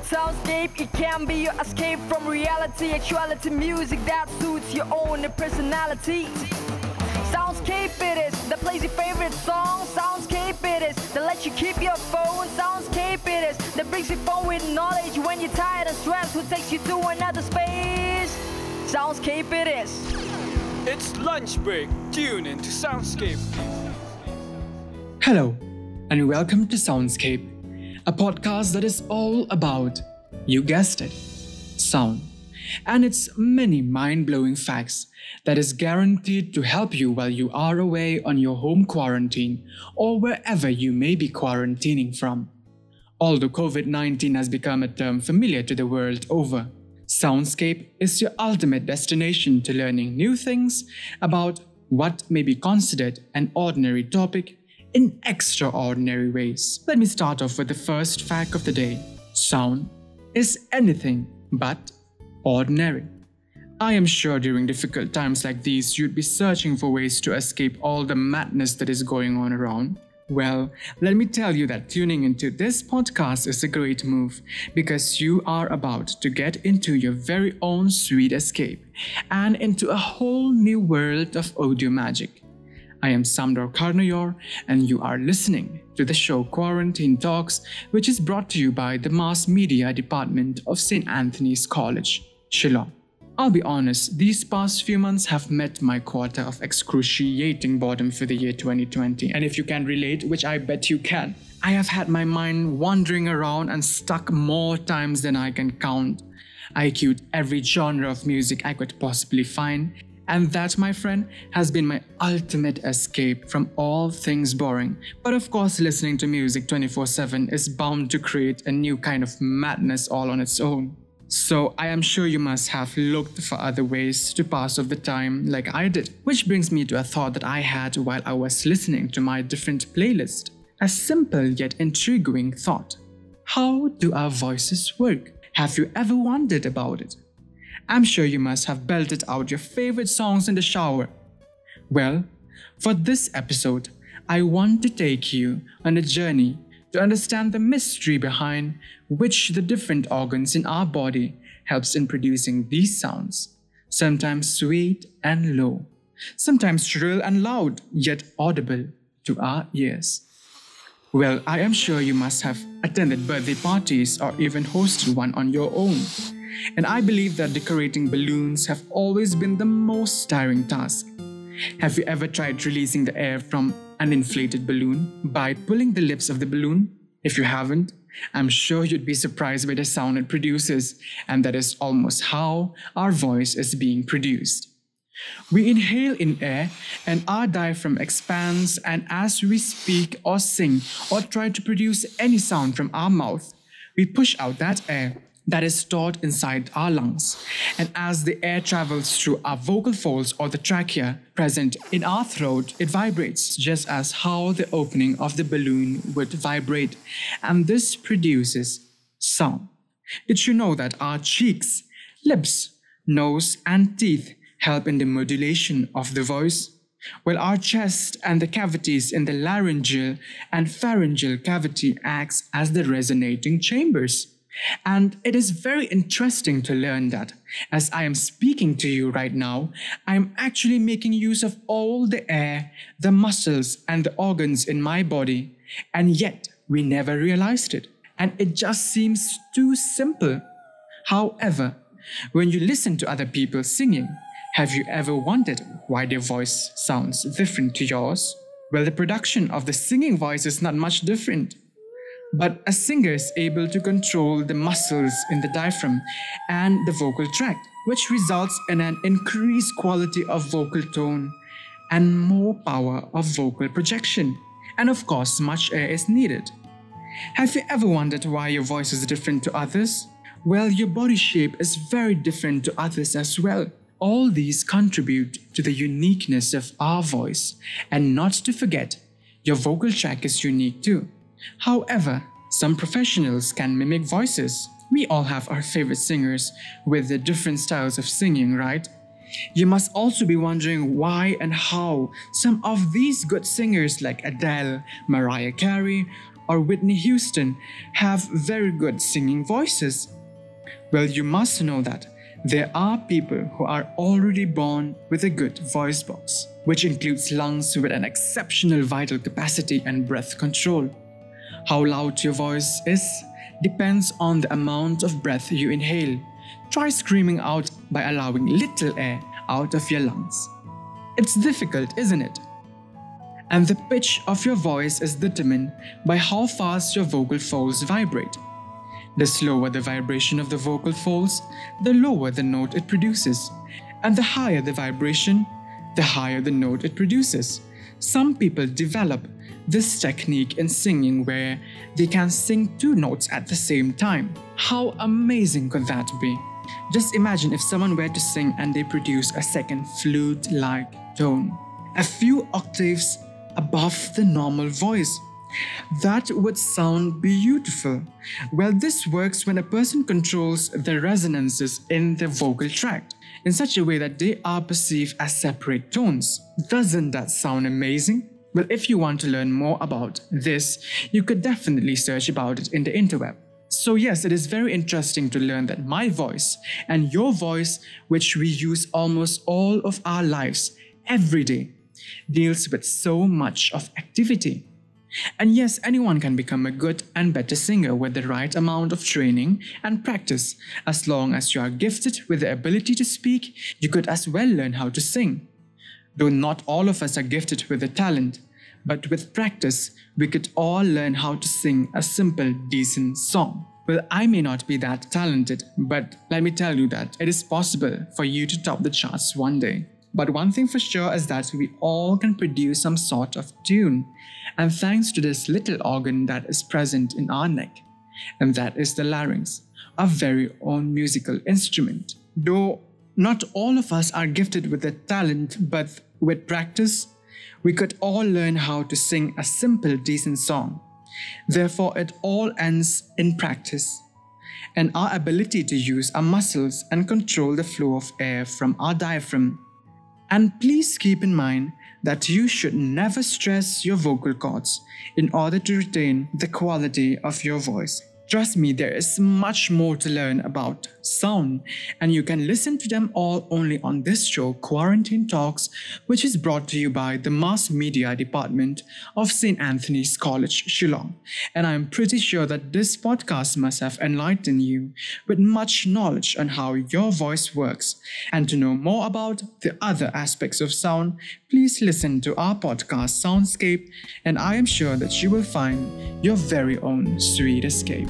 to soundscape. It can be your escape from reality, actuality, music that suits your own personality. Soundscape it is the place your favorite song. Soundscape it is that lets you keep your phone. Soundscape it is that brings you phone with knowledge when you're tired and stressed. Who takes you to another space? Soundscape it is. It's lunch break. Tune into Soundscape. Hello, and welcome to Soundscape, a podcast that is all about, you guessed it, sound, and its many mind blowing facts that is guaranteed to help you while you are away on your home quarantine or wherever you may be quarantining from. Although COVID 19 has become a term familiar to the world over, Soundscape is your ultimate destination to learning new things about what may be considered an ordinary topic in extraordinary ways. Let me start off with the first fact of the day sound is anything but ordinary. I am sure during difficult times like these, you'd be searching for ways to escape all the madness that is going on around. Well, let me tell you that tuning into this podcast is a great move because you are about to get into your very own sweet escape and into a whole new world of audio magic. I am Samdor Kharnaior, and you are listening to the show Quarantine Talks, which is brought to you by the Mass Media Department of St. Anthony's College, Shillong. I'll be honest, these past few months have met my quota of excruciating boredom for the year 2020, and if you can relate, which I bet you can, I have had my mind wandering around and stuck more times than I can count. I queued every genre of music I could possibly find, and that, my friend, has been my ultimate escape from all things boring. But of course, listening to music 24 7 is bound to create a new kind of madness all on its own. So I am sure you must have looked for other ways to pass off the time like I did. Which brings me to a thought that I had while I was listening to my different playlist. A simple yet intriguing thought. How do our voices work? Have you ever wondered about it? I'm sure you must have belted out your favorite songs in the shower. Well, for this episode, I want to take you on a journey to understand the mystery behind which the different organs in our body helps in producing these sounds, sometimes sweet and low, sometimes shrill and loud, yet audible to our ears. Well, I am sure you must have attended birthday parties or even hosted one on your own. And I believe that decorating balloons have always been the most tiring task. Have you ever tried releasing the air from an inflated balloon by pulling the lips of the balloon? If you haven't, I'm sure you'd be surprised by the sound it produces, and that is almost how our voice is being produced. We inhale in air, and our diaphragm expands, and as we speak or sing or try to produce any sound from our mouth, we push out that air that is stored inside our lungs. And as the air travels through our vocal folds or the trachea present in our throat, it vibrates just as how the opening of the balloon would vibrate. And this produces sound. Did you know that our cheeks, lips, nose, and teeth help in the modulation of the voice? While our chest and the cavities in the laryngeal and pharyngeal cavity acts as the resonating chambers. And it is very interesting to learn that as I am speaking to you right now, I am actually making use of all the air, the muscles, and the organs in my body, and yet we never realized it. And it just seems too simple. However, when you listen to other people singing, have you ever wondered why their voice sounds different to yours? Well, the production of the singing voice is not much different. But a singer is able to control the muscles in the diaphragm and the vocal tract, which results in an increased quality of vocal tone and more power of vocal projection. And of course, much air is needed. Have you ever wondered why your voice is different to others? Well, your body shape is very different to others as well. All these contribute to the uniqueness of our voice. And not to forget, your vocal tract is unique too. However, some professionals can mimic voices. We all have our favorite singers with the different styles of singing, right? You must also be wondering why and how some of these good singers like Adele, Mariah Carey, or Whitney Houston have very good singing voices? Well, you must know that there are people who are already born with a good voice box, which includes lungs with an exceptional vital capacity and breath control. How loud your voice is depends on the amount of breath you inhale. Try screaming out by allowing little air out of your lungs. It's difficult, isn't it? And the pitch of your voice is determined by how fast your vocal folds vibrate. The slower the vibration of the vocal folds, the lower the note it produces, and the higher the vibration, the higher the note it produces. Some people develop this technique in singing where they can sing two notes at the same time. How amazing could that be? Just imagine if someone were to sing and they produce a second flute like tone, a few octaves above the normal voice. That would sound beautiful. Well, this works when a person controls the resonances in the vocal tract in such a way that they are perceived as separate tones. Doesn't that sound amazing? Well, if you want to learn more about this, you could definitely search about it in the interweb. So, yes, it is very interesting to learn that my voice and your voice, which we use almost all of our lives every day, deals with so much of activity. And yes, anyone can become a good and better singer with the right amount of training and practice. As long as you are gifted with the ability to speak, you could as well learn how to sing. Though not all of us are gifted with the talent, but with practice, we could all learn how to sing a simple, decent song. Well, I may not be that talented, but let me tell you that it is possible for you to top the charts one day. But one thing for sure is that we all can produce some sort of tune, and thanks to this little organ that is present in our neck, and that is the larynx, our very own musical instrument. Though not all of us are gifted with the talent, but with practice, we could all learn how to sing a simple, decent song. Therefore, it all ends in practice and our ability to use our muscles and control the flow of air from our diaphragm and please keep in mind that you should never stress your vocal cords in order to retain the quality of your voice. Trust me, there is much more to learn about sound, and you can listen to them all only on this show, Quarantine Talks, which is brought to you by the Mass Media Department of St. Anthony's College, Shillong. And I'm pretty sure that this podcast must have enlightened you with much knowledge on how your voice works. And to know more about the other aspects of sound, please listen to our podcast, Soundscape, and I am sure that you will find your very own sweet escape.